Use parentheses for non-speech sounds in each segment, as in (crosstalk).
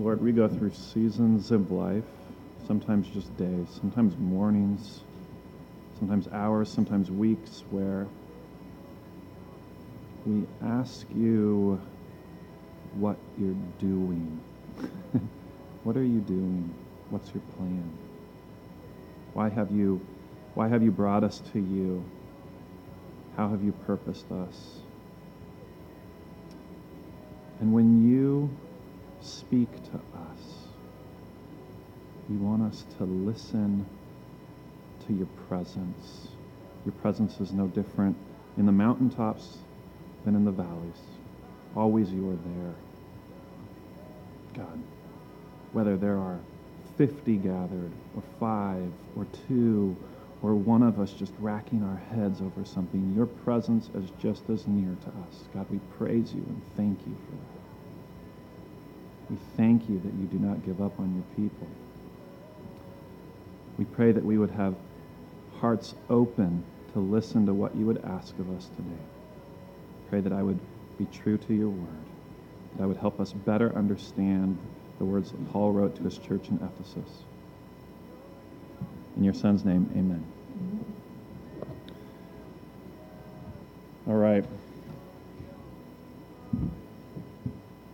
Lord, we go through seasons of life, sometimes just days, sometimes mornings, sometimes hours, sometimes weeks, where we ask you what you're doing. (laughs) what are you doing? What's your plan? Why have you why have you brought us to you? How have you purposed us? And when you speak to us, you want us to listen to your presence. Your presence is no different in the mountaintops than in the valleys. Always you are there. God, whether there are 50 gathered, or five, or two, or one of us just racking our heads over something, your presence is just as near to us. God, we praise you and thank you for that. We thank you that you do not give up on your people. We pray that we would have hearts open to listen to what you would ask of us today. Pray that I would be true to your word, that I would help us better understand the words that Paul wrote to his church in Ephesus. In your son's name, amen. All right.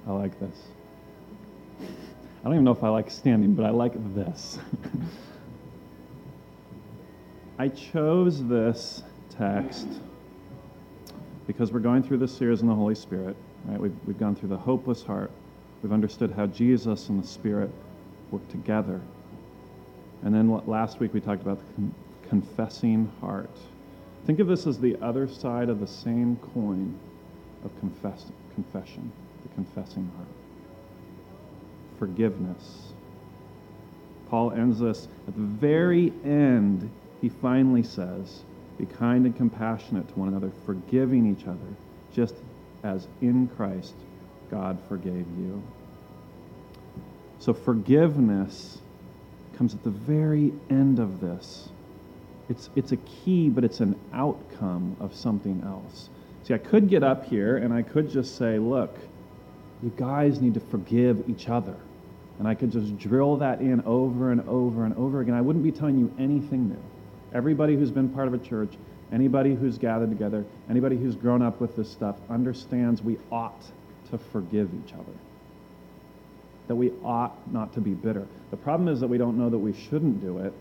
I like this. I don't even know if I like standing, but I like this. (laughs) I chose this text because we're going through this series in the Holy Spirit. Right? We've, we've gone through the hopeless heart. We've understood how Jesus and the Spirit work together. And then last week we talked about the con- confessing heart. Think of this as the other side of the same coin of confess- confession, the confessing heart. Forgiveness. Paul ends this at the very end. He finally says, Be kind and compassionate to one another, forgiving each other, just as in Christ God forgave you. So forgiveness comes at the very end of this. It's, it's a key, but it's an outcome of something else. See, I could get up here and I could just say, look, you guys need to forgive each other. And I could just drill that in over and over and over again. I wouldn't be telling you anything new. Everybody who's been part of a church, anybody who's gathered together, anybody who's grown up with this stuff understands we ought to forgive each other. That we ought not to be bitter. The problem is that we don't know that we shouldn't do it.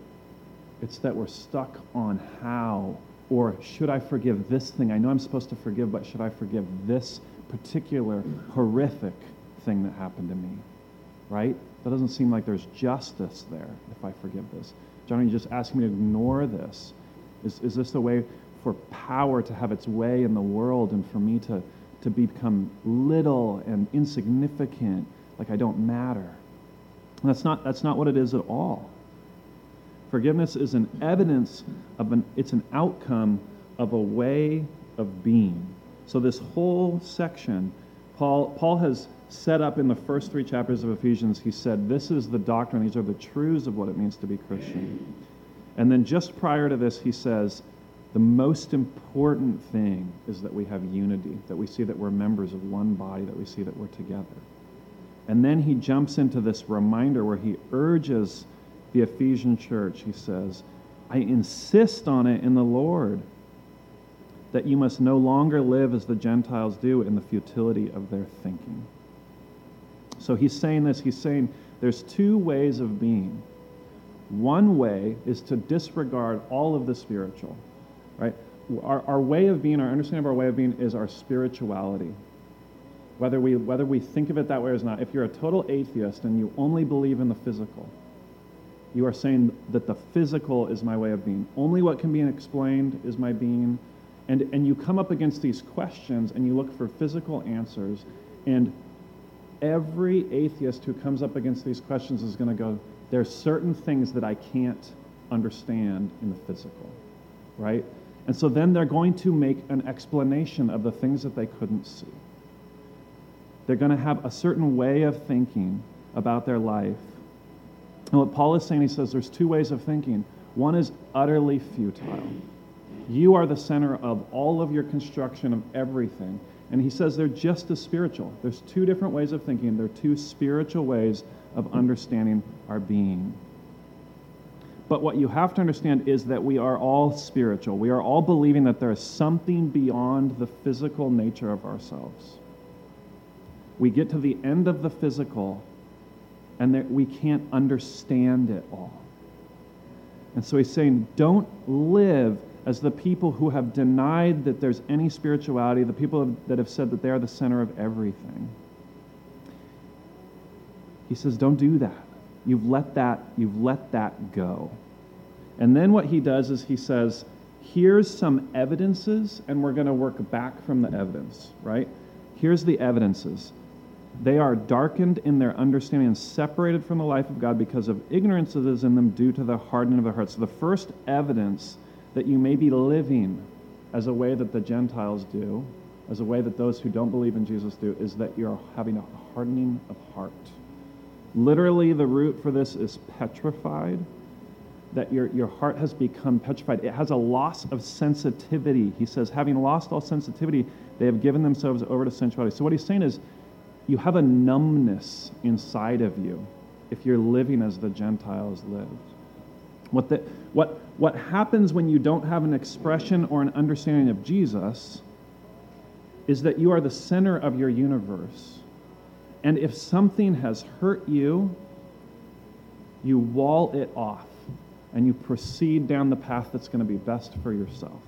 It's that we're stuck on how or should I forgive this thing? I know I'm supposed to forgive, but should I forgive this particular horrific thing that happened to me? Right? That doesn't seem like there's justice there if I forgive this. John, are you just asking me to ignore this? Is, is this a way for power to have its way in the world and for me to, to become little and insignificant, like I don't matter? That's not, that's not what it is at all. Forgiveness is an evidence of an, it's an outcome of a way of being. So this whole section, Paul, Paul has set up in the first three chapters of Ephesians, he said, this is the doctrine, these are the truths of what it means to be Christian. And then just prior to this, he says, the most important thing is that we have unity, that we see that we're members of one body, that we see that we're together. And then he jumps into this reminder where he urges the Ephesian church. He says, I insist on it in the Lord that you must no longer live as the Gentiles do in the futility of their thinking. So he's saying this, he's saying there's two ways of being. One way is to disregard all of the spiritual, right? Our, our way of being, our understanding of our way of being is our spirituality. Whether we, whether we think of it that way or not, if you're a total atheist and you only believe in the physical, you are saying that the physical is my way of being. Only what can be explained is my being. And, and you come up against these questions and you look for physical answers. And every atheist who comes up against these questions is going to go, there's certain things that I can't understand in the physical, right? And so then they're going to make an explanation of the things that they couldn't see. They're going to have a certain way of thinking about their life and what Paul is saying, he says there's two ways of thinking. One is utterly futile. You are the center of all of your construction of everything. And he says they're just as spiritual. There's two different ways of thinking, they're two spiritual ways of understanding our being. But what you have to understand is that we are all spiritual. We are all believing that there is something beyond the physical nature of ourselves. We get to the end of the physical and that we can't understand it all. And so he's saying, don't live as the people who have denied that there's any spirituality, the people that have said that they are the center of everything. He says, don't do that. You've let that, you've let that go. And then what he does is he says, here's some evidences, and we're going to work back from the evidence, right? Here's the evidences. They are darkened in their understanding and separated from the life of God because of ignorance that is in them due to the hardening of their hearts. So the first evidence that you may be living as a way that the Gentiles do, as a way that those who don't believe in Jesus do, is that you're having a hardening of heart. Literally, the root for this is petrified, that your, your heart has become petrified. It has a loss of sensitivity. He says, having lost all sensitivity, they have given themselves over to sensuality. So, what he's saying is, you have a numbness inside of you if you're living as the Gentiles lived. What, the, what, what happens when you don't have an expression or an understanding of Jesus is that you are the center of your universe. And if something has hurt you, you wall it off and you proceed down the path that's going to be best for yourself.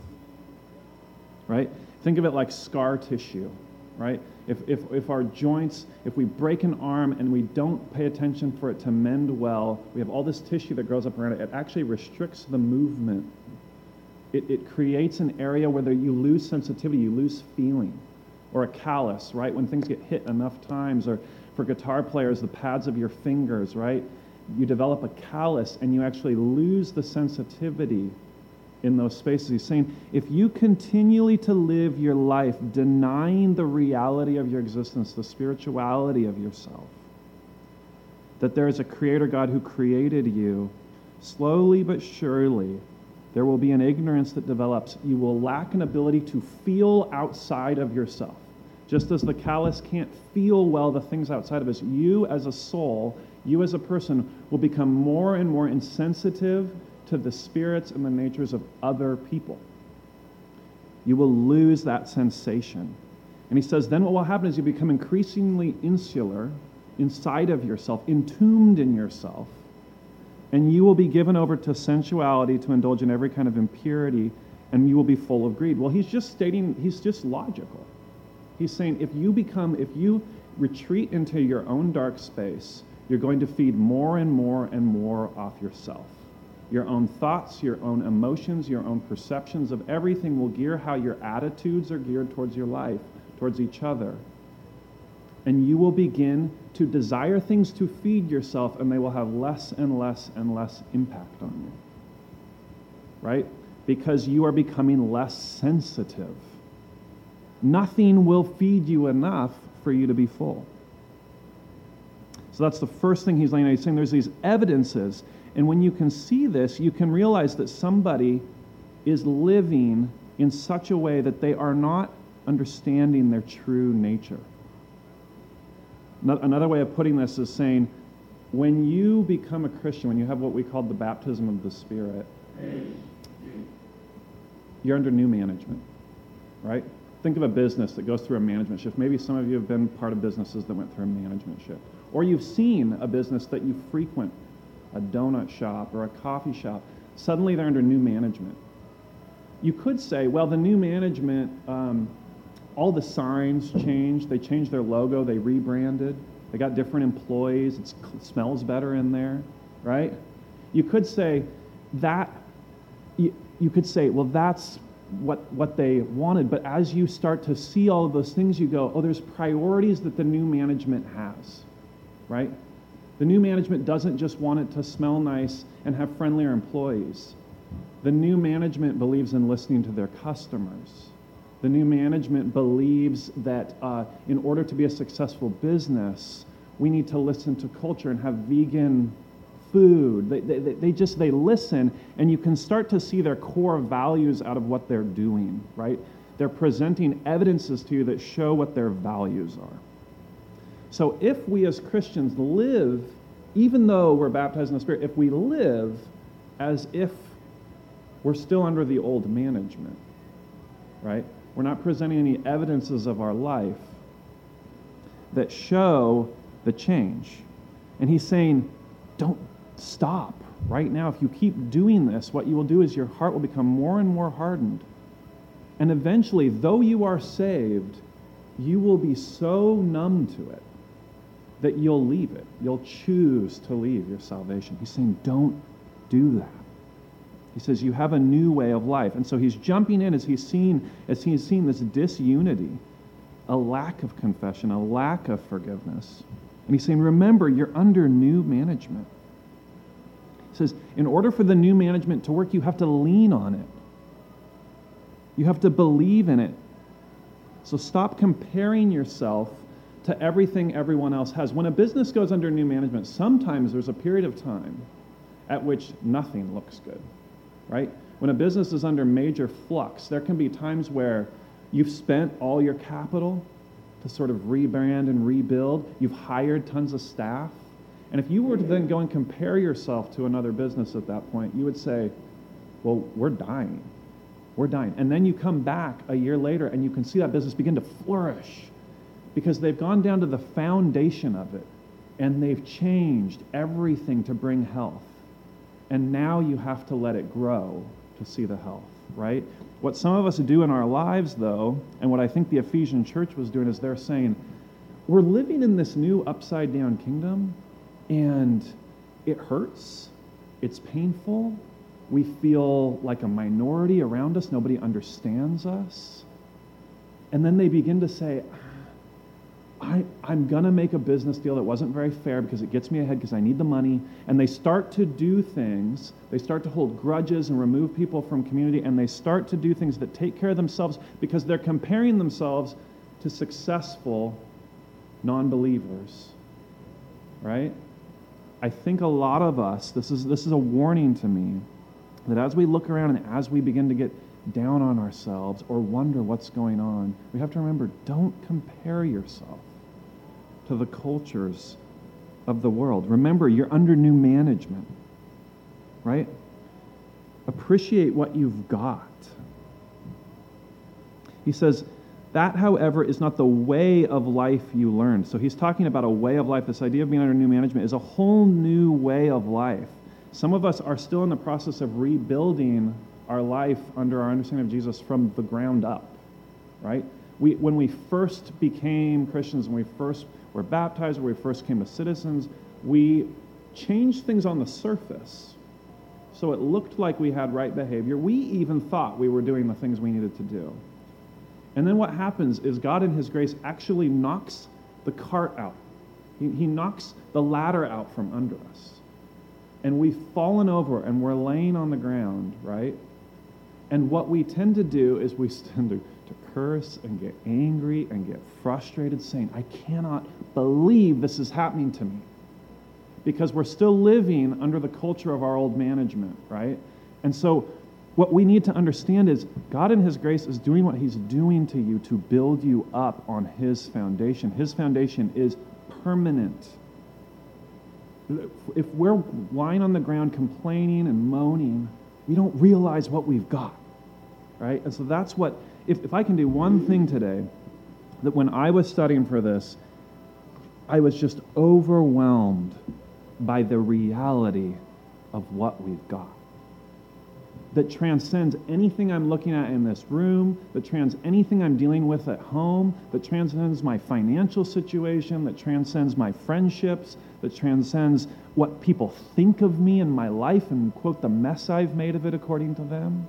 Right? Think of it like scar tissue, right? If, if, if our joints, if we break an arm and we don't pay attention for it to mend well, we have all this tissue that grows up around it. It actually restricts the movement. It, it creates an area where you lose sensitivity, you lose feeling. Or a callus, right? When things get hit enough times, or for guitar players, the pads of your fingers, right? You develop a callus and you actually lose the sensitivity in those spaces. He's saying, if you continually to live your life denying the reality of your existence, the spirituality of yourself, that there is a creator God who created you, slowly but surely, there will be an ignorance that develops. You will lack an ability to feel outside of yourself. Just as the callus can't feel well the things outside of us, you as a soul, you as a person, will become more and more insensitive to the spirits and the natures of other people. You will lose that sensation. And he says, then what will happen is you become increasingly insular inside of yourself, entombed in yourself, and you will be given over to sensuality to indulge in every kind of impurity, and you will be full of greed. Well, he's just stating, he's just logical. He's saying if you become, if you retreat into your own dark space, you're going to feed more and more and more off yourself. Your own thoughts, your own emotions, your own perceptions of everything will gear how your attitudes are geared towards your life, towards each other. And you will begin to desire things to feed yourself, and they will have less and less and less impact on you. Right? Because you are becoming less sensitive. Nothing will feed you enough for you to be full. So that's the first thing he's laying out. He's saying there's these evidences and when you can see this, you can realize that somebody is living in such a way that they are not understanding their true nature. Another way of putting this is saying, when you become a Christian, when you have what we call the baptism of the Spirit, you're under new management, right? Think of a business that goes through a management shift. Maybe some of you have been part of businesses that went through a management shift. Or you've seen a business that you frequent a donut shop or a coffee shop, suddenly they're under new management. You could say, well, the new management, um, all the signs changed. They changed their logo, they rebranded, they got different employees, it smells better in there, right? You could say that, you, you could say, well, that's what, what they wanted. But as you start to see all of those things, you go, oh, there's priorities that the new management has, right? The new management doesn't just want it to smell nice and have friendlier employees. The new management believes in listening to their customers. The new management believes that uh, in order to be a successful business, we need to listen to culture and have vegan food. They, they, they just, they listen, and you can start to see their core values out of what they're doing, right? They're presenting evidences to you that show what their values are. So if we as Christians live, even though we're baptized in the Spirit, if we live as if we're still under the old management, right? We're not presenting any evidences of our life that show the change. And he's saying, don't stop right now. If you keep doing this, what you will do is your heart will become more and more hardened. And eventually, though you are saved, you will be so numb to it that you'll leave it. You'll choose to leave your salvation. He's saying, don't do that. He says, you have a new way of life. And so he's jumping in as he's seen, as he's seen this disunity, a lack of confession, a lack of forgiveness. And he's saying, remember, you're under new management. He says, in order for the new management to work, you have to lean on it. You have to believe in it. So stop comparing yourself to everything everyone else has. When a business goes under new management, sometimes there's a period of time at which nothing looks good, right? When a business is under major flux, there can be times where you've spent all your capital to sort of rebrand and rebuild, you've hired tons of staff. And if you were to then go and compare yourself to another business at that point, you would say, well, we're dying we're dying. And then you come back a year later and you can see that business begin to flourish because they've gone down to the foundation of it and they've changed everything to bring health. And now you have to let it grow to see the health, right? What some of us do in our lives, though, and what I think the Ephesian church was doing is they're saying, we're living in this new upside down kingdom and it hurts, it's painful, we feel like a minority around us, nobody understands us. And then they begin to say, I, am going to make a business deal that wasn't very fair because it gets me ahead because I need the money. And they start to do things, they start to hold grudges and remove people from community, and they start to do things that take care of themselves because they're comparing themselves to successful non believers. Right? I think a lot of us, this is, this is a warning to me that as we look around and as we begin to get down on ourselves or wonder what's going on, we have to remember don't compare yourself to the cultures of the world. Remember, you're under new management, right? Appreciate what you've got. He says, that, however, is not the way of life you learned. So he's talking about a way of life. This idea of being under new management is a whole new way of life. Some of us are still in the process of rebuilding our life under our understanding of Jesus from the ground up, right? We, when we first became Christians, when we first were baptized, when we first came as citizens, we changed things on the surface. So it looked like we had right behavior. We even thought we were doing the things we needed to do. And then what happens is God, in His grace, actually knocks the cart out. He, he knocks the ladder out from under us and we've fallen over and we're laying on the ground, right? And what we tend to do is we (laughs) tend to, to curse and get angry and get frustrated, saying, I cannot believe this is happening to me. Because we're still living under the culture of our old management, right? And so what we need to understand is God in His grace is doing what He's doing to you to build you up on His foundation. His foundation is permanent if we're lying on the ground complaining and moaning, we don't realize what we've got, right? And so that's what, if, if I can do one thing today, that when I was studying for this, I was just overwhelmed by the reality of what we've got that transcends anything I'm looking at in this room, that trans anything I'm dealing with at home, that transcends my financial situation, that transcends my friendships, that transcends what people think of me in my life and quote the mess I've made of it according to them.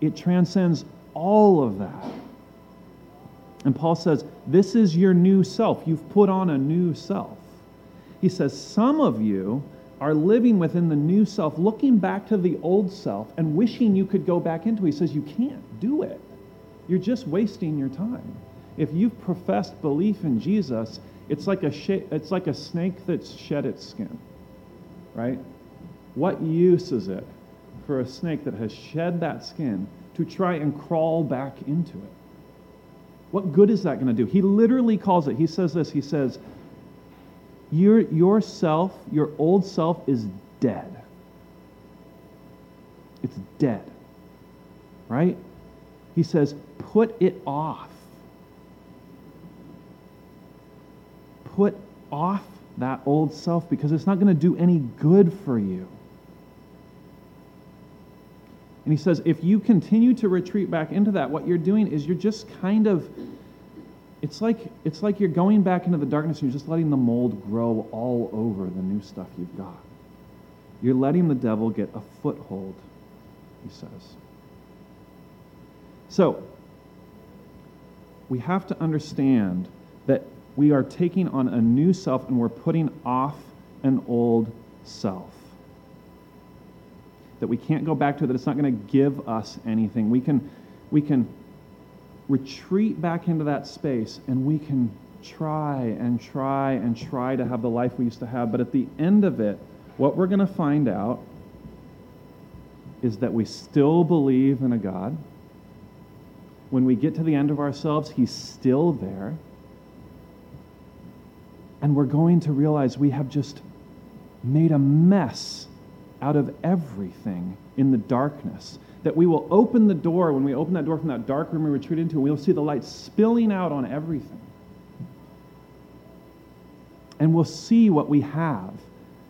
It transcends all of that. And Paul says, This is your new self. You've put on a new self. He says, Some of you are living within the new self, looking back to the old self and wishing you could go back into it. He says, You can't do it. You're just wasting your time. If you've professed belief in Jesus, it's like a, sh- it's like a snake that's shed its skin, right? What use is it for a snake that has shed that skin to try and crawl back into it? What good is that going to do? He literally calls it, he says this, he says, your, yourself, your old self is dead. It's dead. Right? He says, put it off. Put off that old self because it's not going to do any good for you. And he says, if you continue to retreat back into that, what you're doing is you're just kind of, it's like, it's like you're going back into the darkness and you're just letting the mold grow all over the new stuff you've got. You're letting the devil get a foothold, he says. So, we have to understand that we are taking on a new self and we're putting off an old self. That we can't go back to, that it's not going to give us anything. We can, we can retreat back into that space and we can try and try and try to have the life we used to have. But at the end of it, what we're going to find out is that we still believe in a God. When we get to the end of ourselves, He's still there. And we're going to realize we have just made a mess out of everything in the darkness. That we will open the door, when we open that door from that dark room we retreat into, we'll see the light spilling out on everything. And we'll see what we have.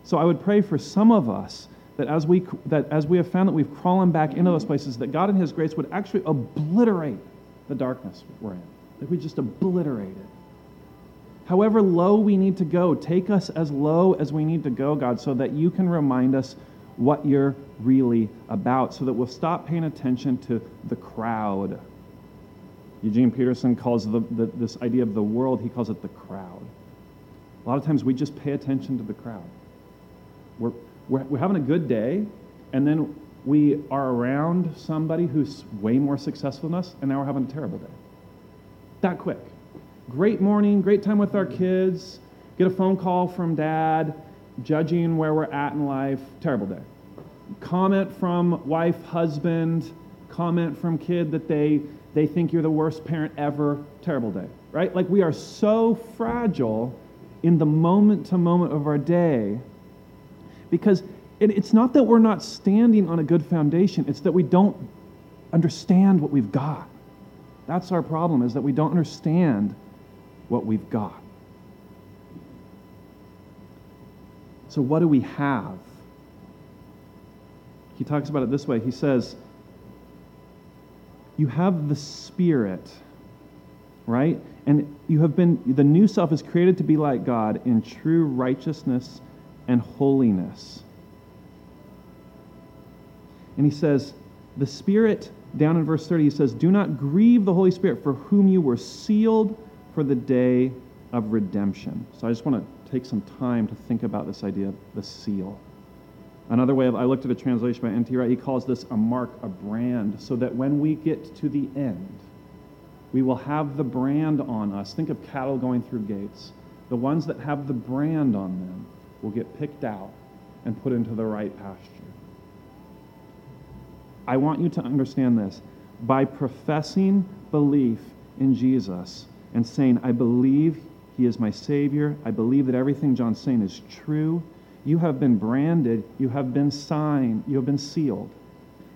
So I would pray for some of us that as we, that as we have found that we've crawled back into those places, that God in His grace would actually obliterate the darkness we're in. That we just obliterate it. However low we need to go, take us as low as we need to go, God, so that you can remind us what you're really about, so that we'll stop paying attention to the crowd. Eugene Peterson calls the, the, this idea of the world, he calls it the crowd. A lot of times we just pay attention to the crowd. We're, we're, we're having a good day, and then we are around somebody who's way more successful than us, and now we're having a terrible day. That quick. Great morning, great time with our kids, get a phone call from dad, judging where we're at in life, terrible day. Comment from wife, husband, comment from kid that they, they think you're the worst parent ever, terrible day, right? Like we are so fragile in the moment to moment of our day because it, it's not that we're not standing on a good foundation, it's that we don't understand what we've got. That's our problem, is that we don't understand what we've got. So, what do we have? He talks about it this way. He says, You have the Spirit, right? And you have been, the new self is created to be like God in true righteousness and holiness. And he says, The Spirit, down in verse 30, he says, Do not grieve the Holy Spirit for whom you were sealed for the day of redemption. So I just want to take some time to think about this idea of the seal. Another way of, I looked at a translation by N.T. Wright, he calls this a mark, a brand, so that when we get to the end, we will have the brand on us. Think of cattle going through gates. The ones that have the brand on them will get picked out and put into the right pasture. I want you to understand this. By professing belief in Jesus, and saying, I believe he is my Savior. I believe that everything John's saying is true. You have been branded, you have been signed, you have been sealed,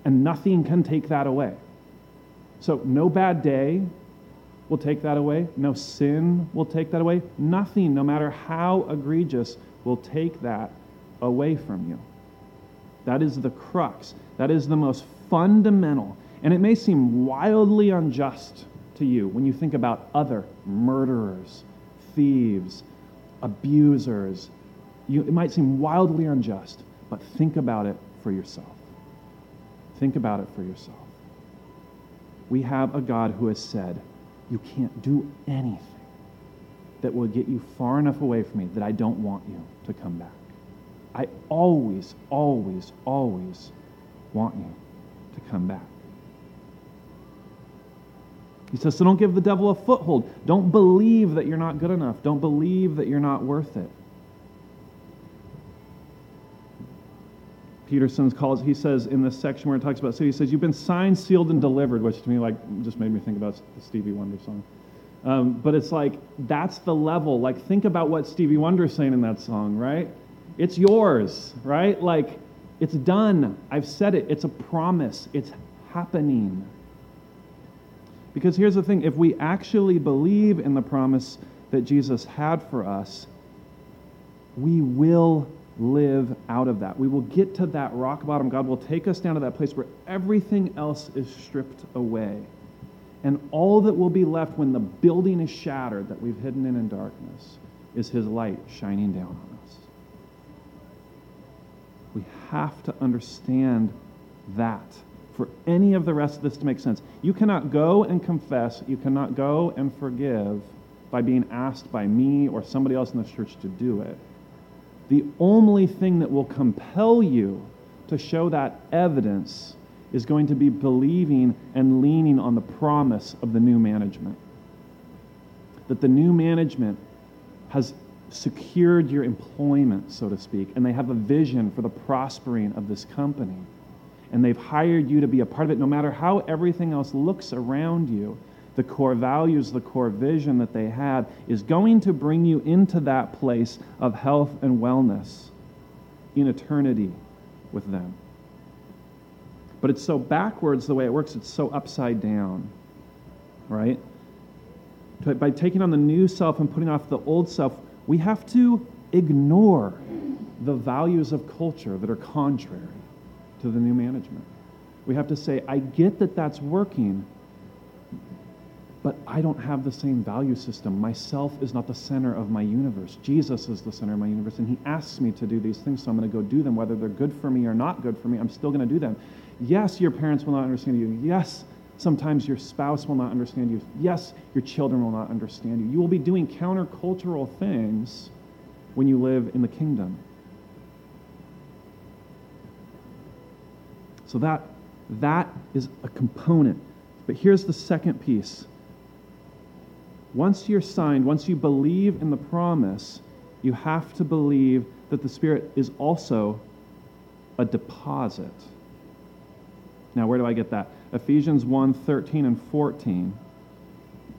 and nothing can take that away. So, no bad day will take that away. No sin will take that away. Nothing, no matter how egregious, will take that away from you. That is the crux. That is the most fundamental. And it may seem wildly unjust to you when you think about other murderers, thieves, abusers. You, it might seem wildly unjust, but think about it for yourself. Think about it for yourself. We have a God who has said, You can't do anything that will get you far enough away from me that I don't want you to come back. I always, always, always want you to come back. He says, so don't give the devil a foothold. Don't believe that you're not good enough. Don't believe that you're not worth it. Peterson calls, he says in this section where it talks about, so he says, You've been signed, sealed, and delivered, which to me, like, just made me think about the Stevie Wonder song. Um, but it's like, that's the level. Like, think about what Stevie Wonder is saying in that song, right? It's yours, right? Like, it's done. I've said it. It's a promise. It's happening. Because here's the thing if we actually believe in the promise that Jesus had for us, we will live out of that. We will get to that rock bottom. God will take us down to that place where everything else is stripped away. And all that will be left when the building is shattered that we've hidden in in darkness is His light shining down on us. We have to understand that for any of the rest of this to make sense. You cannot go and confess, you cannot go and forgive by being asked by me or somebody else in the church to do it the only thing that will compel you to show that evidence is going to be believing and leaning on the promise of the new management. That the new management has secured your employment, so to speak, and they have a vision for the prospering of this company. And they've hired you to be a part of it, no matter how everything else looks around you the core values, the core vision that they have, is going to bring you into that place of health and wellness in eternity with them. But it's so backwards the way it works, it's so upside down, right? By taking on the new self and putting off the old self, we have to ignore the values of culture that are contrary to the new management. We have to say, I get that that's working, but I don't have the same value system. Myself is not the center of my universe. Jesus is the center of my universe, and He asks me to do these things, so I'm going to go do them. Whether they're good for me or not good for me, I'm still going to do them. Yes, your parents will not understand you. Yes, sometimes your spouse will not understand you. Yes, your children will not understand you. You will be doing countercultural things when you live in the kingdom. So that, that is a component. But here's the second piece once you're signed, once you believe in the promise, you have to believe that the Spirit is also a deposit. Now, where do I get that? Ephesians 1 13 and 14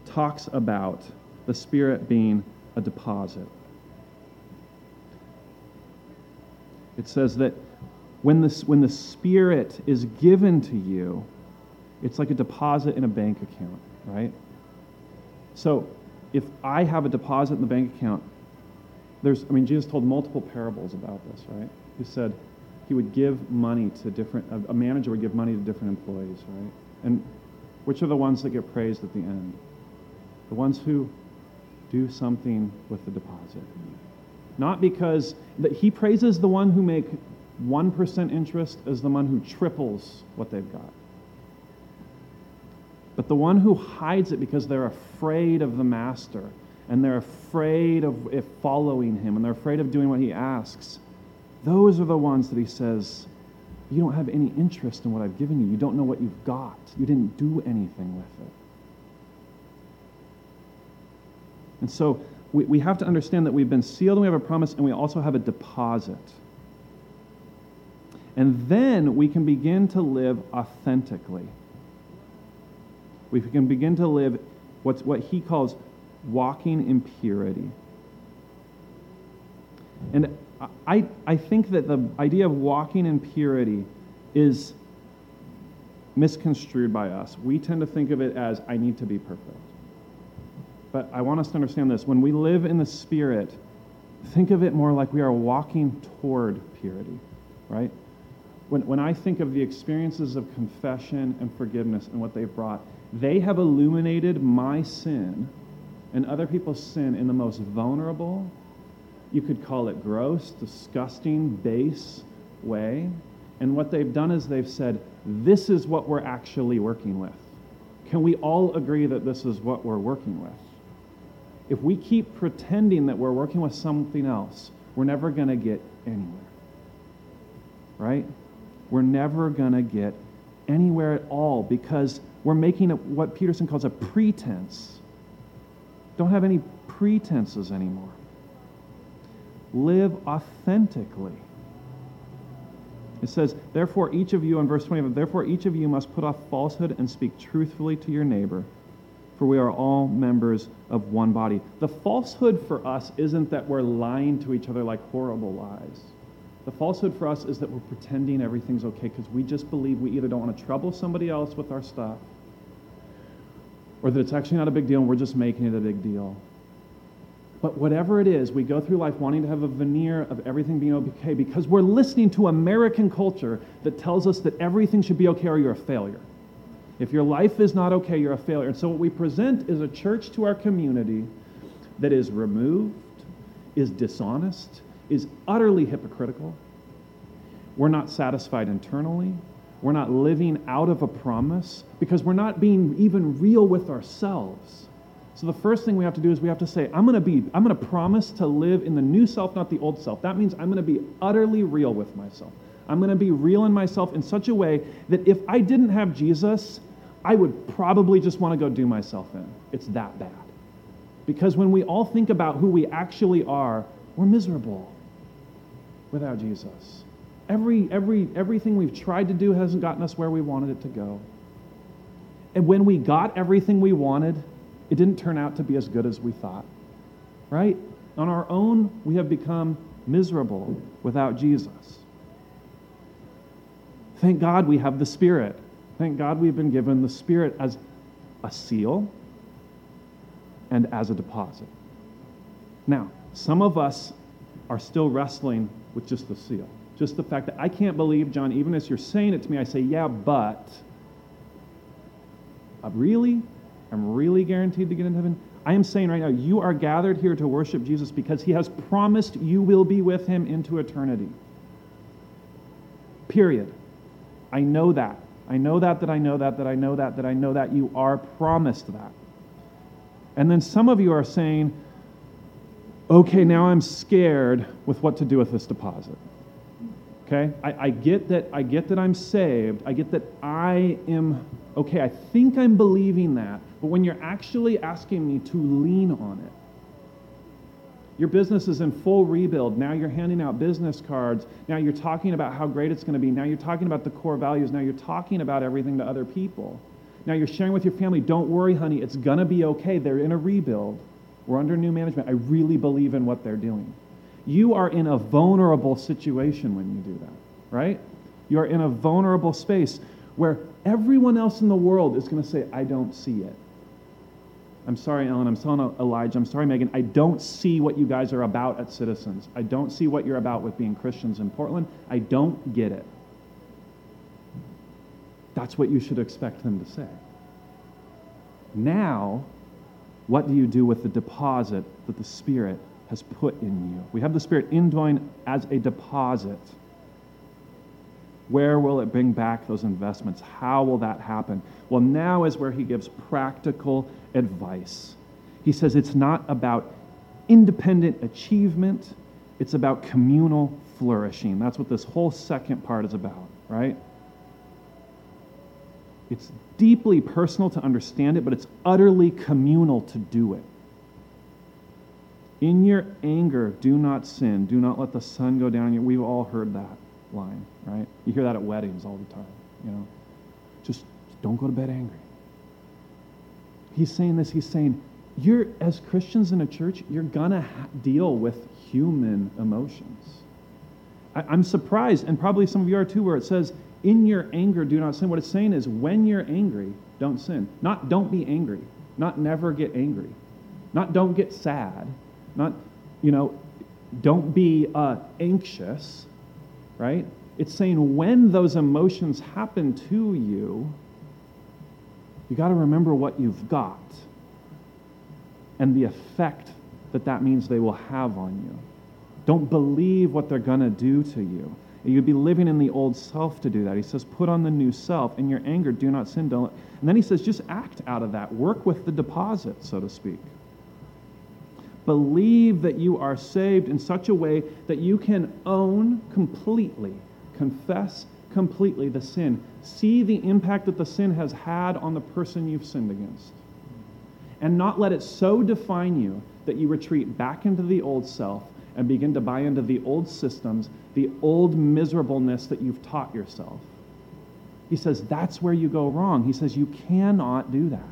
talks about the Spirit being a deposit. It says that when, this, when the Spirit is given to you, it's like a deposit in a bank account, right? So if I have a deposit in the bank account, there's, I mean, Jesus told multiple parables about this, right? He said he would give money to different, a, manager would give money to different employees, right? And which are the ones that get praised at the end? The ones who do something with the deposit. Not because that he praises the one who make 1% interest as the one who triples what they've got. But the one who hides it because they're afraid of the master and they're afraid of following him and they're afraid of doing what he asks, those are the ones that he says, You don't have any interest in what I've given you. You don't know what you've got. You didn't do anything with it. And so we, we have to understand that we've been sealed and we have a promise and we also have a deposit. And then we can begin to live authentically we can begin to live what's, what he calls walking in purity. And I, I think that the idea of walking in purity is misconstrued by us. We tend to think of it as, I need to be perfect. But I want us to understand this. When we live in the Spirit, think of it more like we are walking toward purity, right? When, when I think of the experiences of confession and forgiveness and what they've brought, they have illuminated my sin and other people's sin in the most vulnerable, you could call it gross, disgusting, base way. And what they've done is they've said, this is what we're actually working with. Can we all agree that this is what we're working with? If we keep pretending that we're working with something else, we're never going to get anywhere. Right? We're never going to get anywhere at all because we're making what Peterson calls a pretense. Don't have any pretenses anymore. Live authentically. It says, Therefore, each of you, in verse 20, therefore, each of you must put off falsehood and speak truthfully to your neighbor, for we are all members of one body. The falsehood for us isn't that we're lying to each other like horrible lies. The falsehood for us is that we're pretending everything's okay because we just believe we either don't want to trouble somebody else with our stuff or that it's actually not a big deal and we're just making it a big deal. But whatever it is, we go through life wanting to have a veneer of everything being okay because we're listening to American culture that tells us that everything should be okay or you're a failure. If your life is not okay, you're a failure. And so what we present is a church to our community that is removed, is dishonest, is utterly hypocritical. We're not satisfied internally. We're not living out of a promise because we're not being even real with ourselves. So the first thing we have to do is we have to say, I'm going to be I'm going to promise to live in the new self, not the old self. That means I'm going to be utterly real with myself. I'm going to be real in myself in such a way that if I didn't have Jesus, I would probably just want to go do myself in. It's that bad. Because when we all think about who we actually are, we're miserable without Jesus. Every, every, everything we've tried to do hasn't gotten us where we wanted it to go. And when we got everything we wanted, it didn't turn out to be as good as we thought, right? On our own, we have become miserable without Jesus. Thank God we have the Spirit. Thank God we've been given the Spirit as a seal and as a deposit. Now, some of us are still wrestling with just the seal. Just the fact that I can't believe, John, even as you're saying it to me, I say, yeah, but. Uh, really? I'm really guaranteed to get into heaven. I am saying right now, you are gathered here to worship Jesus because he has promised you will be with him into eternity. Period. I know that. I know that, that I know that, that I know that, that I know that. You are promised that. And then some of you are saying, okay, now I'm scared with what to do with this deposit. Okay? I, I, get that I get that I'm saved. I get that I am okay, I think I'm believing that, but when you're actually asking me to lean on it, your business is in full rebuild. Now you're handing out business cards. Now you're talking about how great it's going to be. Now you're talking about the core values. Now you're talking about everything to other people. Now you're sharing with your family, don't worry, honey, it's going to be okay. They're in a rebuild. We're under new management. I really believe in what they're doing. You are in a vulnerable situation when you do that, right? You are in a vulnerable space where everyone else in the world is going to say, I don't see it. I'm sorry, Ellen. I'm sorry, Elijah. I'm sorry, Megan. I don't see what you guys are about at Citizens. I don't see what you're about with being Christians in Portland. I don't get it. That's what you should expect them to say. Now, what do you do with the deposit that the Spirit has put in you? We have the Spirit indwelling as a deposit. Where will it bring back those investments? How will that happen? Well, now is where he gives practical advice. He says it's not about independent achievement, it's about communal flourishing. That's what this whole second part is about, right? It's deeply personal to understand it, but it's utterly communal to do it. In your anger, do not sin. Do not let the sun go down. We've all heard that line, right? You hear that at weddings all the time, you know. Just don't go to bed angry. He's saying this, he's saying, you're, as Christians in a church, you're going to ha- deal with human emotions. I, I'm surprised, and probably some of you are too, where it says, in your anger, do not sin. What it's saying is, when you're angry, don't sin. Not don't be angry. Not never get angry. Not don't get sad. Not, you know, don't be uh, anxious right? It's saying when those emotions happen to you, you got to remember what you've got and the effect that that means they will have on you. Don't believe what they're going to do to you. You'd be living in the old self to do that. He says, put on the new self. In your anger, do not sin. Don't. And then he says, just act out of that. Work with the deposit, so to speak. Believe that you are saved in such a way that you can own completely, confess completely the sin. See the impact that the sin has had on the person you've sinned against. And not let it so define you that you retreat back into the old self and begin to buy into the old systems, the old miserableness that you've taught yourself. He says that's where you go wrong. He says you cannot do that.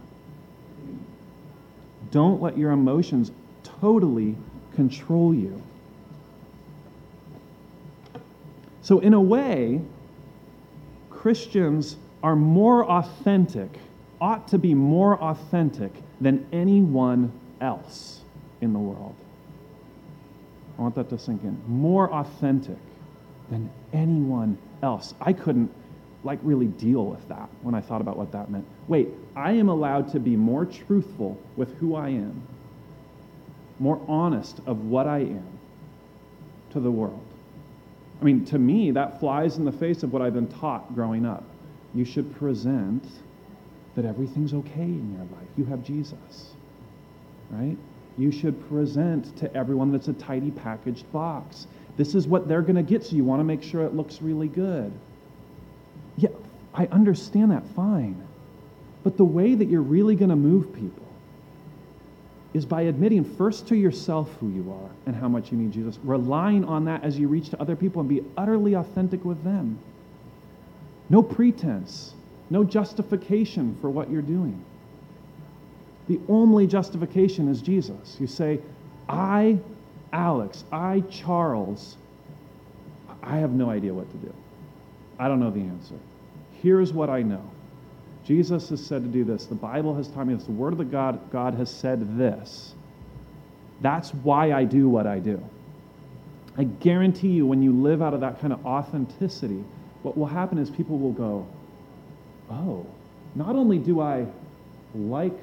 Don't let your emotions totally control you. So, in a way, Christians are more authentic, ought to be more authentic than anyone else in the world. I want that to sink in. More authentic than anyone else. I couldn't like really deal with that when I thought about what that meant. Wait, I am allowed to be more truthful with who I am, more honest of what I am to the world. I mean, to me, that flies in the face of what I've been taught growing up. You should present that everything's okay in your life. You have Jesus, right? You should present to everyone that's a tidy packaged box. This is what they're going to get, so you want to make sure it looks really good. Yeah, I understand that fine. But the way that you're really going to move people is by admitting first to yourself who you are and how much you need Jesus, relying on that as you reach to other people and be utterly authentic with them. No pretense, no justification for what you're doing. The only justification is Jesus. You say, I, Alex, I, Charles, I have no idea what to do. I don't know the answer. Here's what I know. Jesus has said to do this. The Bible has taught me this. The Word of the God, God has said this. That's why I do what I do. I guarantee you, when you live out of that kind of authenticity, what will happen is people will go, oh, not only do I like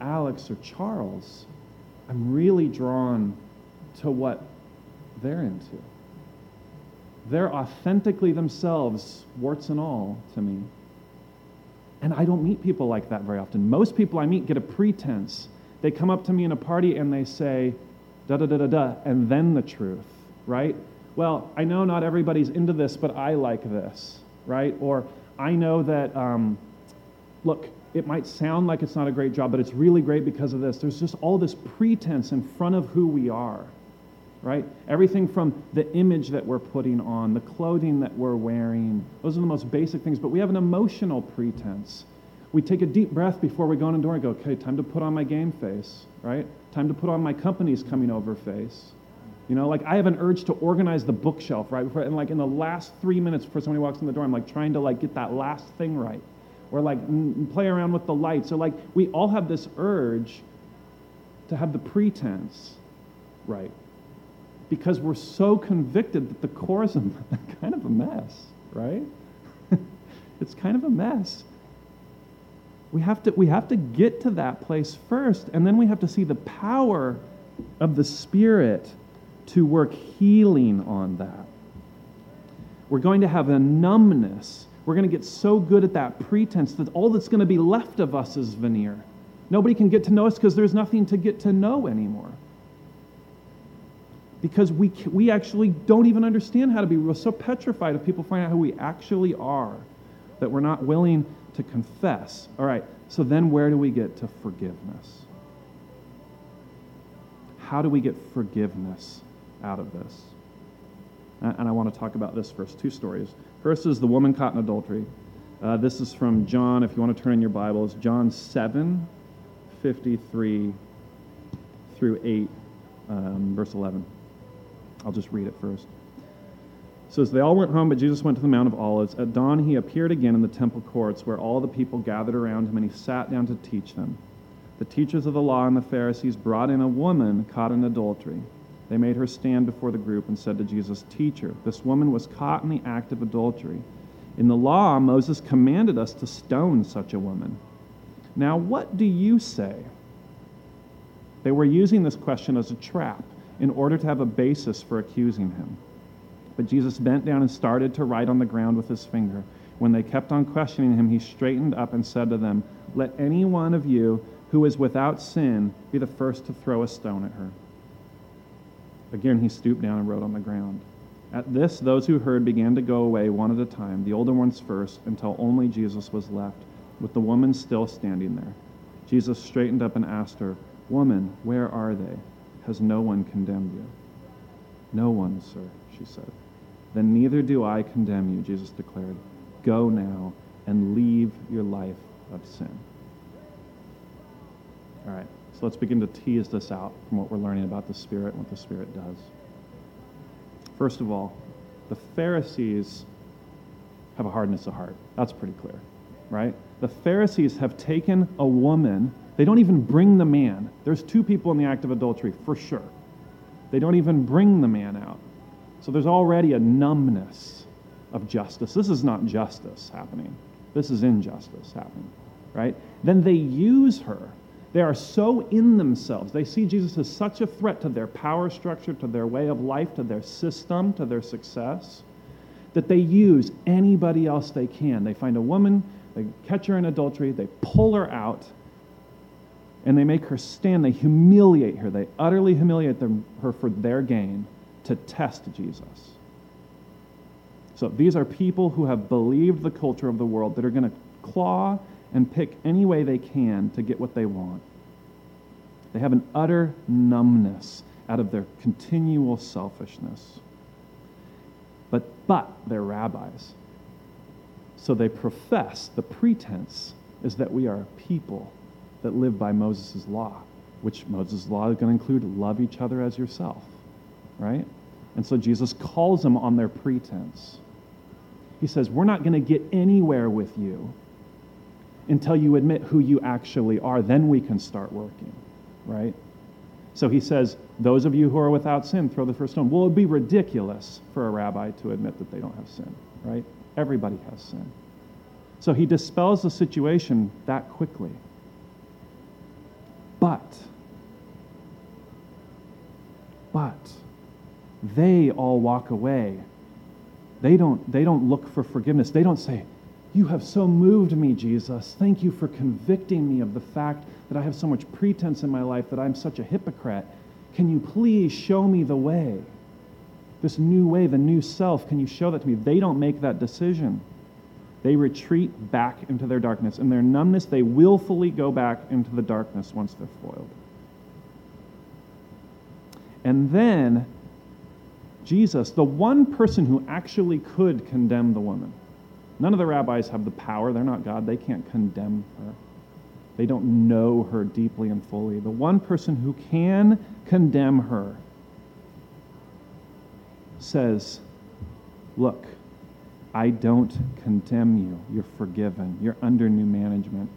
Alex or Charles, I'm really drawn to what they're into. They're authentically themselves, warts and all, to me. And I don't meet people like that very often. Most people I meet get a pretense. They come up to me in a party and they say, da da da da da, and then the truth, right? Well, I know not everybody's into this, but I like this, right? Or I know that, um, look, it might sound like it's not a great job, but it's really great because of this. There's just all this pretense in front of who we are right? Everything from the image that we're putting on, the clothing that we're wearing. Those are the most basic things, but we have an emotional pretense. We take a deep breath before we go in the door and go, okay, time to put on my game face, right? Time to put on my company's coming over face. You know, like I have an urge to organize the bookshelf, right? Before, and like in the last three minutes before somebody walks in the door, I'm like trying to like get that last thing right. Or like n- play around with the lights. So like we all have this urge to have the pretense right because we're so convicted that the core is a, (laughs) kind of a mess, right? (laughs) it's kind of a mess. We have, to, we have to get to that place first, and then we have to see the power of the Spirit to work healing on that. We're going to have a numbness. We're going to get so good at that pretense that all that's going to be left of us is veneer. Nobody can get to know us because there's nothing to get to know anymore because we, we actually don't even understand how to be. We're so petrified if people find out who we actually are that we're not willing to confess. All right, so then where do we get to forgiveness? How do we get forgiveness out of this? And I want to talk about this first. Two stories. First is the woman caught in adultery. Uh, this is from John, if you want to turn in your Bibles, John 7, 53 through 8, um, verse 11. I'll just read it first. It says, They all went home, but Jesus went to the Mount of Olives. At dawn, he appeared again in the temple courts, where all the people gathered around him, and he sat down to teach them. The teachers of the law and the Pharisees brought in a woman caught in adultery. They made her stand before the group and said to Jesus, Teacher, this woman was caught in the act of adultery. In the law, Moses commanded us to stone such a woman. Now, what do you say? They were using this question as a trap in order to have a basis for accusing him. But Jesus bent down and started to write on the ground with his finger. When they kept on questioning him, he straightened up and said to them, Let any one of you who is without sin be the first to throw a stone at her. Again, he stooped down and wrote on the ground. At this, those who heard began to go away one at a time, the older ones first, until only Jesus was left, with the woman still standing there. Jesus straightened up and asked her, Woman, where are they? Has no one condemned you? No one, sir, she said. Then neither do I condemn you, Jesus declared. Go now and leave your life of sin. All right, so let's begin to tease this out from what we're learning about the Spirit and what the Spirit does. First of all, the Pharisees have a hardness of heart. That's pretty clear, right? The Pharisees have taken a woman, they don't even bring the man. There's two people in the act of adultery, for sure. They don't even bring the man out. So there's already a numbness of justice. This is not justice happening, this is injustice happening, right? Then they use her. They are so in themselves. They see Jesus as such a threat to their power structure, to their way of life, to their system, to their success, that they use anybody else they can. They find a woman, they catch her in adultery, they pull her out, and they make her stand. They humiliate her. They utterly humiliate them, her for their gain to test Jesus. So these are people who have believed the culture of the world that are going to claw and pick any way they can to get what they want. They have an utter numbness out of their continual selfishness. But, but they're rabbis. So they profess, the pretense is that we are people that live by Moses' law, which Moses' law is going to include love each other as yourself, right? And so Jesus calls them on their pretense. He says, We're not going to get anywhere with you until you admit who you actually are. Then we can start working, right? So he says, Those of you who are without sin, throw the first stone. Well, it would be ridiculous for a rabbi to admit that they don't have sin, right? Everybody has sin. So he dispels the situation that quickly. But, but, they all walk away. They don't, they don't look for forgiveness. They don't say, You have so moved me, Jesus. Thank you for convicting me of the fact that I have so much pretense in my life, that I'm such a hypocrite. Can you please show me the way? This new way, the new self, can you show that to me? They don't make that decision. They retreat back into their darkness. In their numbness, they willfully go back into the darkness once they're foiled. And then Jesus, the one person who actually could condemn the woman. None of the rabbis have the power. They're not God. They can't condemn her. They don't know her deeply and fully. The one person who can condemn her says, Look, I don't condemn you. You're forgiven. You're under new management.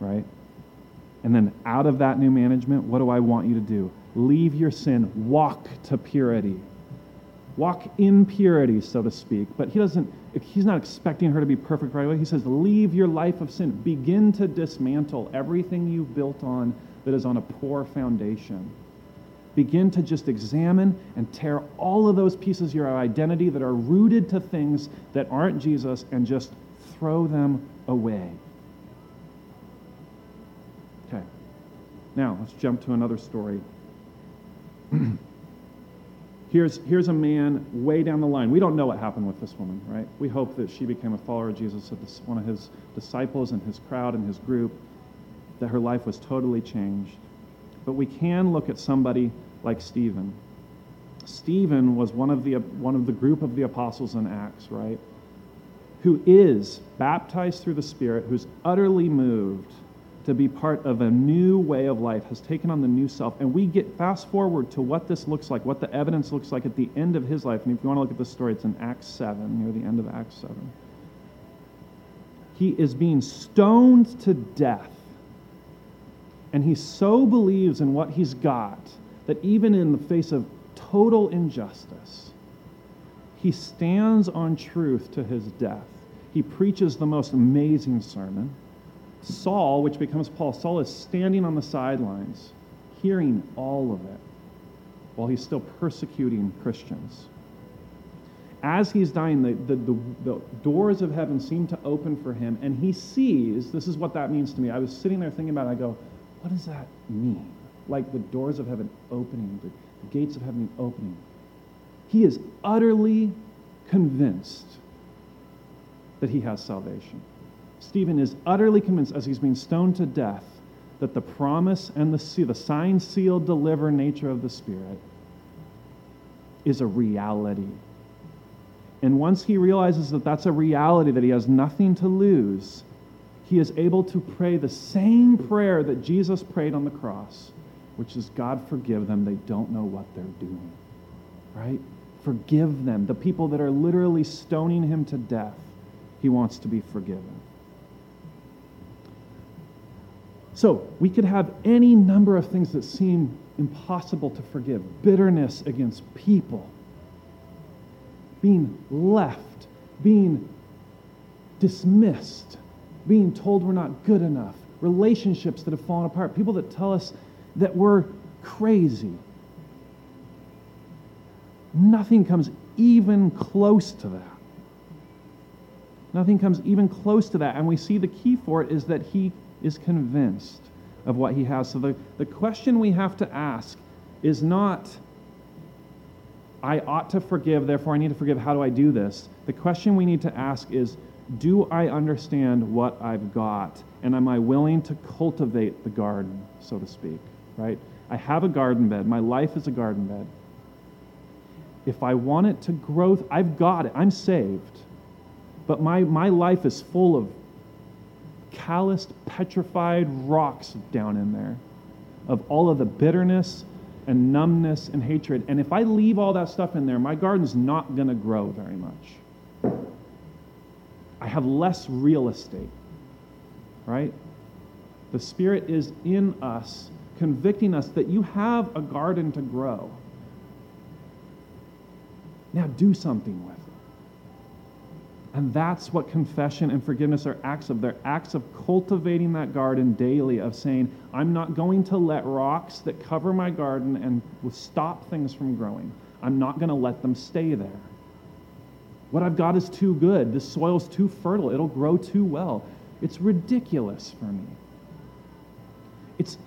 Right? And then out of that new management, what do I want you to do? Leave your sin, walk to purity walk in purity, so to speak. But he doesn't, he's not expecting her to be perfect right away. He says, leave your life of sin. Begin to dismantle everything you've built on that is on a poor foundation. Begin to just examine and tear all of those pieces of your identity that are rooted to things that aren't Jesus and just throw them away. Okay. Now, let's jump to another story. (clears throat) Here's, here's a man way down the line. We don't know what happened with this woman, right? We hope that she became a follower of Jesus, one of his disciples and his crowd and his group, that her life was totally changed. But we can look at somebody like Stephen. Stephen was one of the, one of the group of the apostles in Acts, right? Who is baptized through the Spirit, who's utterly moved to be part of a new way of life, has taken on the new self. And we get fast forward to what this looks like, what the evidence looks like at the end of his life. And if you want to look at the story, it's in Acts 7, near the end of Acts 7. He is being stoned to death. And he so believes in what he's got that even in the face of total injustice, he stands on truth to his death. He preaches the most amazing sermon Saul, which becomes Paul, Saul is standing on the sidelines, hearing all of it, while he's still persecuting Christians. As he's dying, the, the, the, the, doors of heaven seem to open for him, and he sees this is what that means to me. I was sitting there thinking about it, I go, what does that mean? Like the doors of heaven opening, the, gates of heaven opening. He is utterly convinced that he has salvation. Stephen is utterly convinced as he's being stoned to death that the promise and the seal, the sign, seal, deliver nature of the Spirit is a reality. And once he realizes that that's a reality, that he has nothing to lose, he is able to pray the same prayer that Jesus prayed on the cross, which is God, forgive them. They don't know what they're doing. Right? Forgive them. The people that are literally stoning him to death, he wants to be forgiven. So, we could have any number of things that seem impossible to forgive bitterness against people, being left, being dismissed, being told we're not good enough, relationships that have fallen apart, people that tell us that we're crazy. Nothing comes even close to that. Nothing comes even close to that. And we see the key for it is that he is convinced of what he has. So the, the question we have to ask is not, I ought to forgive, therefore I need to forgive. How do I do this? The question we need to ask is, do I understand what I've got? And am I willing to cultivate the garden, so to speak? Right? I have a garden bed. My life is a garden bed. If I want it to grow, I've got it. I'm saved. But my, my life is full of calloused, petrified rocks down in there of all of the bitterness and numbness and hatred. And if I leave all that stuff in there, my garden's not going to grow very much. I have less real estate, right? The Spirit is in us, convicting us that you have a garden to grow. Now do something with it. And that's what confession and forgiveness are acts of. They're acts of cultivating that garden daily, of saying, I'm not going to let rocks that cover my garden and will stop things from growing. I'm not going to let them stay there. What I've got is too good. This soil's too fertile. It'll grow too well. It's ridiculous for me. It's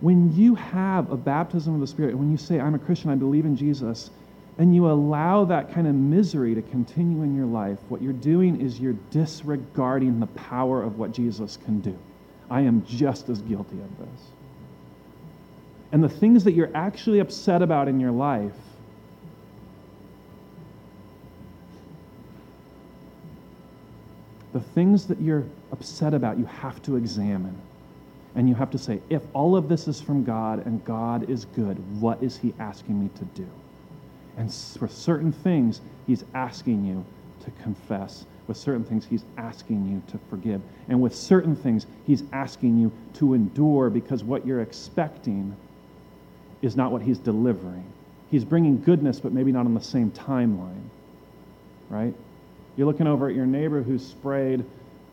when you have a baptism of the Spirit, when you say, I'm a Christian, I believe in Jesus, and you allow that kind of misery to continue in your life, what you're doing is you're disregarding the power of what Jesus can do. I am just as guilty of this. And the things that you're actually upset about in your life, the things that you're upset about, you have to examine. And you have to say, if all of this is from God and God is good, what is He asking me to do? And for certain things, He's asking you to confess. With certain things, He's asking you to forgive. And with certain things, He's asking you to endure because what you're expecting is not what He's delivering. He's bringing goodness, but maybe not on the same timeline, right? You're looking over at your neighbor who's sprayed,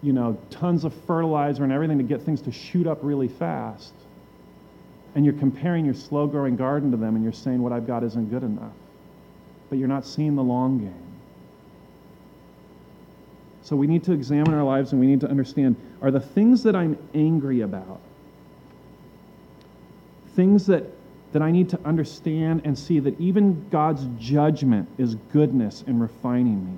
you know, tons of fertilizer and everything to get things to shoot up really fast. And you're comparing your slow growing garden to them and you're saying, what I've got isn't good enough but you're not seeing the long game. So we need to examine our lives and we need to understand are the things that I'm angry about things that, that I need to understand and see that even God's judgment is goodness in refining me?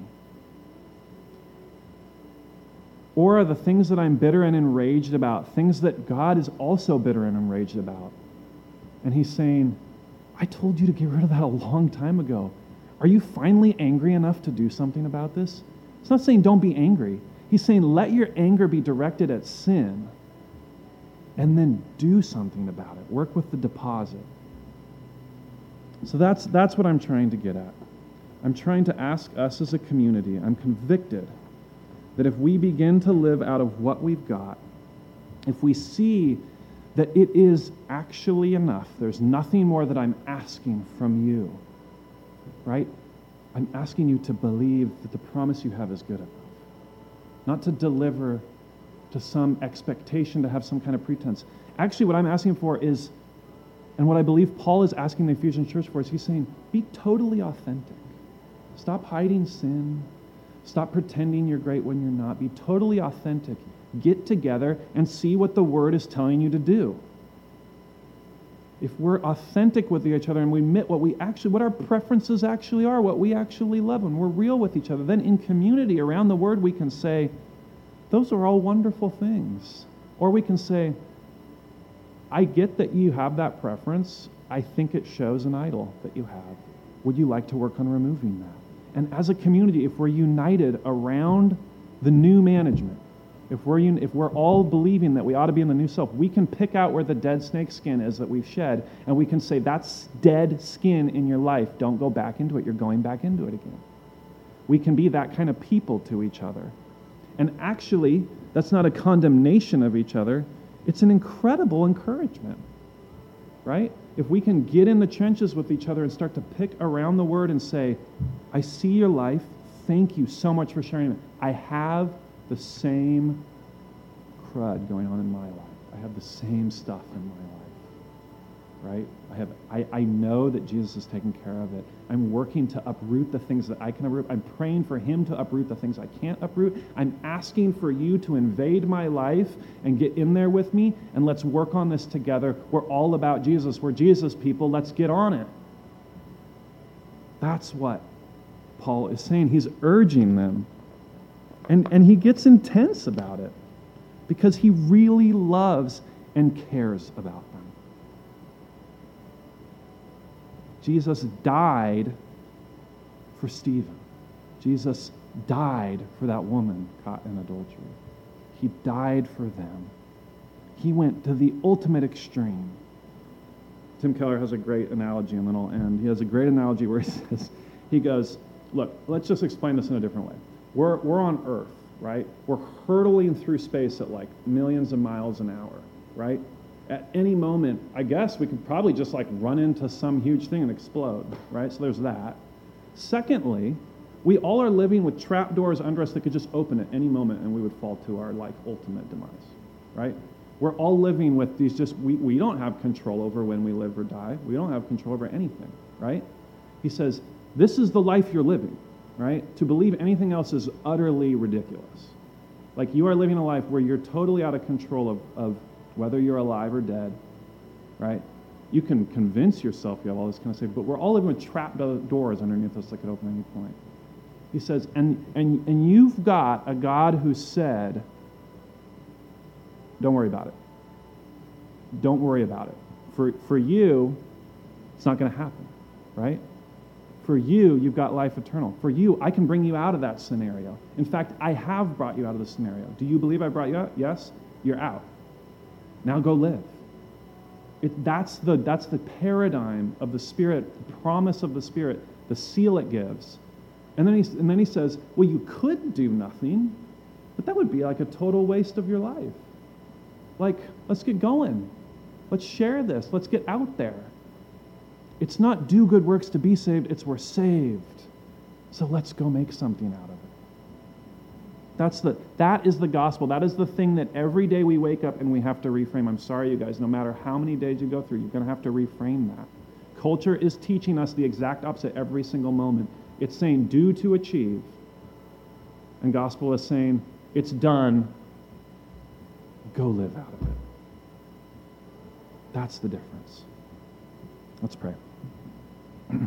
Or are the things that I'm bitter and enraged about things that God is also bitter and enraged about? And He's saying, I told you to get rid of that a long time ago. Are you finally angry enough to do something about this? It's not saying don't be angry. He's saying let your anger be directed at sin and then do something about it. Work with the deposit. So that's, that's what I'm trying to get at. I'm trying to ask us as a community, I'm convicted that if we begin to live out of what we've got, if we see that it is actually enough, there's nothing more that I'm asking from you right? I'm asking you to believe that the promise you have is good enough, not to deliver to some expectation to have some kind of pretense. Actually, what I'm asking for is, and what I believe Paul is asking the Ephesian church for, is he's saying, be totally authentic. Stop hiding sin. Stop pretending you're great when you're not. Be totally authentic. Get together and see what the word is telling you to do if we're authentic with each other and we admit what we actually what our preferences actually are what we actually love and we're real with each other then in community around the word we can say those are all wonderful things or we can say I get that you have that preference. I think it shows an idol that you have. Would you like to work on removing that? And as a community, if we're united around the new management, if we're, un- if we're all believing that we ought to be in the new self, we can pick out where the dead snake skin is that we've shed, and we can say, That's dead skin in your life. Don't go back into it. You're going back into it again. We can be that kind of people to each other. And actually, that's not a condemnation of each other, it's an incredible encouragement, right? If we can get in the trenches with each other and start to pick around the word and say, I see your life. Thank you so much for sharing it. I have the same crud going on in my life. I have the same stuff in my life right? I have I, I know that Jesus is taking care of it. I'm working to uproot the things that I can uproot. I'm praying for him to uproot the things I can't uproot. I'm asking for you to invade my life and get in there with me and let's work on this together. We're all about Jesus. We're Jesus people. Let's get on it. That's what Paul is saying. He's urging them. And, and he gets intense about it because he really loves and cares about them. Jesus died for Stephen. Jesus died for that woman caught in adultery. He died for them. He went to the ultimate extreme. Tim Keller has a great analogy, and then I'll end. He has a great analogy where he (laughs) says, he goes, look, let's just explain this in a different way. We're, we're on Earth, right? We're hurtling through space at like millions of miles an hour, right? At any moment, I guess we could probably just like run into some huge thing and explode, right? So there's that. Secondly, we all are living with trap doors under us that could just open at any moment and we would fall to our like ultimate demise, right? We're all living with these just, we, we don't have control over when we live or die. We don't have control over anything, right? He says, this is the life you're living, right? To believe anything else is utterly ridiculous. Like you are living a life where you're totally out of control of, of whether you're alive or dead, right? You can convince yourself you have all this kind of stuff, but we're all living with trap doors underneath us that could open at any point. He says, and, and, and you've got a God who said, don't worry about it. Don't worry about it. For, for you, it's not going to happen, right? For you, you've got life eternal. For you, I can bring you out of that scenario. In fact, I have brought you out of the scenario. Do you believe I brought you out? Yes? You're out. Now go live. It, that's, the, that's the paradigm of the Spirit, the promise of the Spirit, the seal it gives. And then, he, and then he says, well, you could do nothing, but that would be like a total waste of your life. Like, let's get going. Let's share this. Let's get out there. It's not do good works to be saved, it's we're saved. So let's go make something out of it. That's the, that is the gospel. That is the thing that every day we wake up and we have to reframe. I'm sorry, you guys, no matter how many days you go through, you're going to have to reframe that. Culture is teaching us the exact opposite every single moment. It's saying, do to achieve. And gospel is saying, it's done. Go live out of it. That's the difference. Let's pray. (clears throat)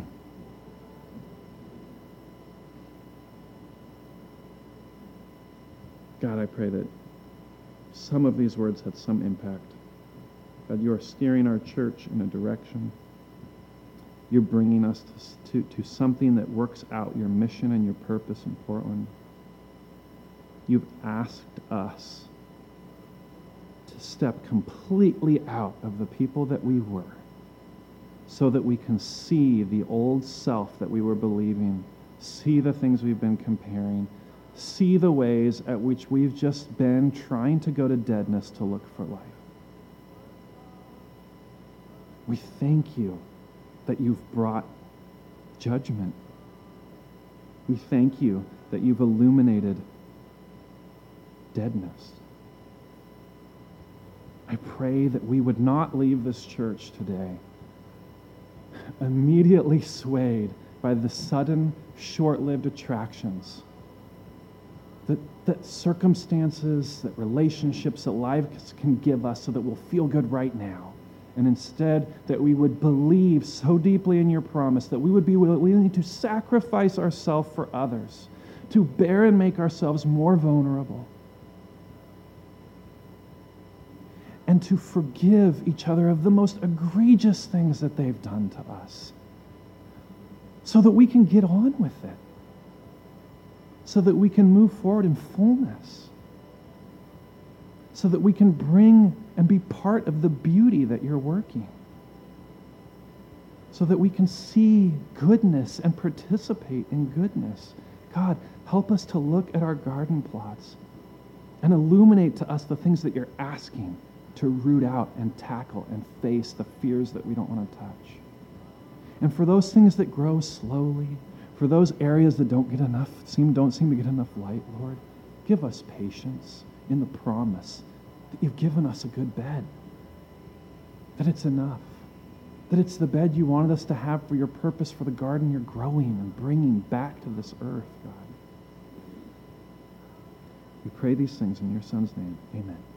God, I pray that some of these words had some impact. God, you are steering our church in a direction. You're bringing us to, to, to something that works out your mission and your purpose in Portland. You've asked us to step completely out of the people that we were so that we can see the old self that we were believing, see the things we've been comparing, see the ways at which we've just been trying to go to deadness to look for life. We thank you that you've brought judgment. We thank you that you've illuminated deadness. I pray that we would not leave this church today immediately swayed by the sudden, short lived attractions that, that circumstances, that relationships, that life can give us so that we'll feel good right now. And instead, that we would believe so deeply in your promise that we would be willing to sacrifice ourselves for others, to bear and make ourselves more vulnerable. and to forgive each other of the most egregious things that they've done to us so that we can get on with it, so that we can move forward in fullness, so that we can bring and be part of the beauty that you're working, so that we can see goodness and participate in goodness. God, help us to look at our garden plots and illuminate to us the things that you're asking to root out and tackle and face the fears that we don't want to touch. And for those things that grow slowly, for those areas that don't get enough, seem, don't seem to get enough light, Lord, give us patience in the promise that you've given us a good bed, that it's enough, that it's the bed you wanted us to have for your purpose for the garden you're growing and bringing back to this earth, God. We pray these things in your Son's name. Amen.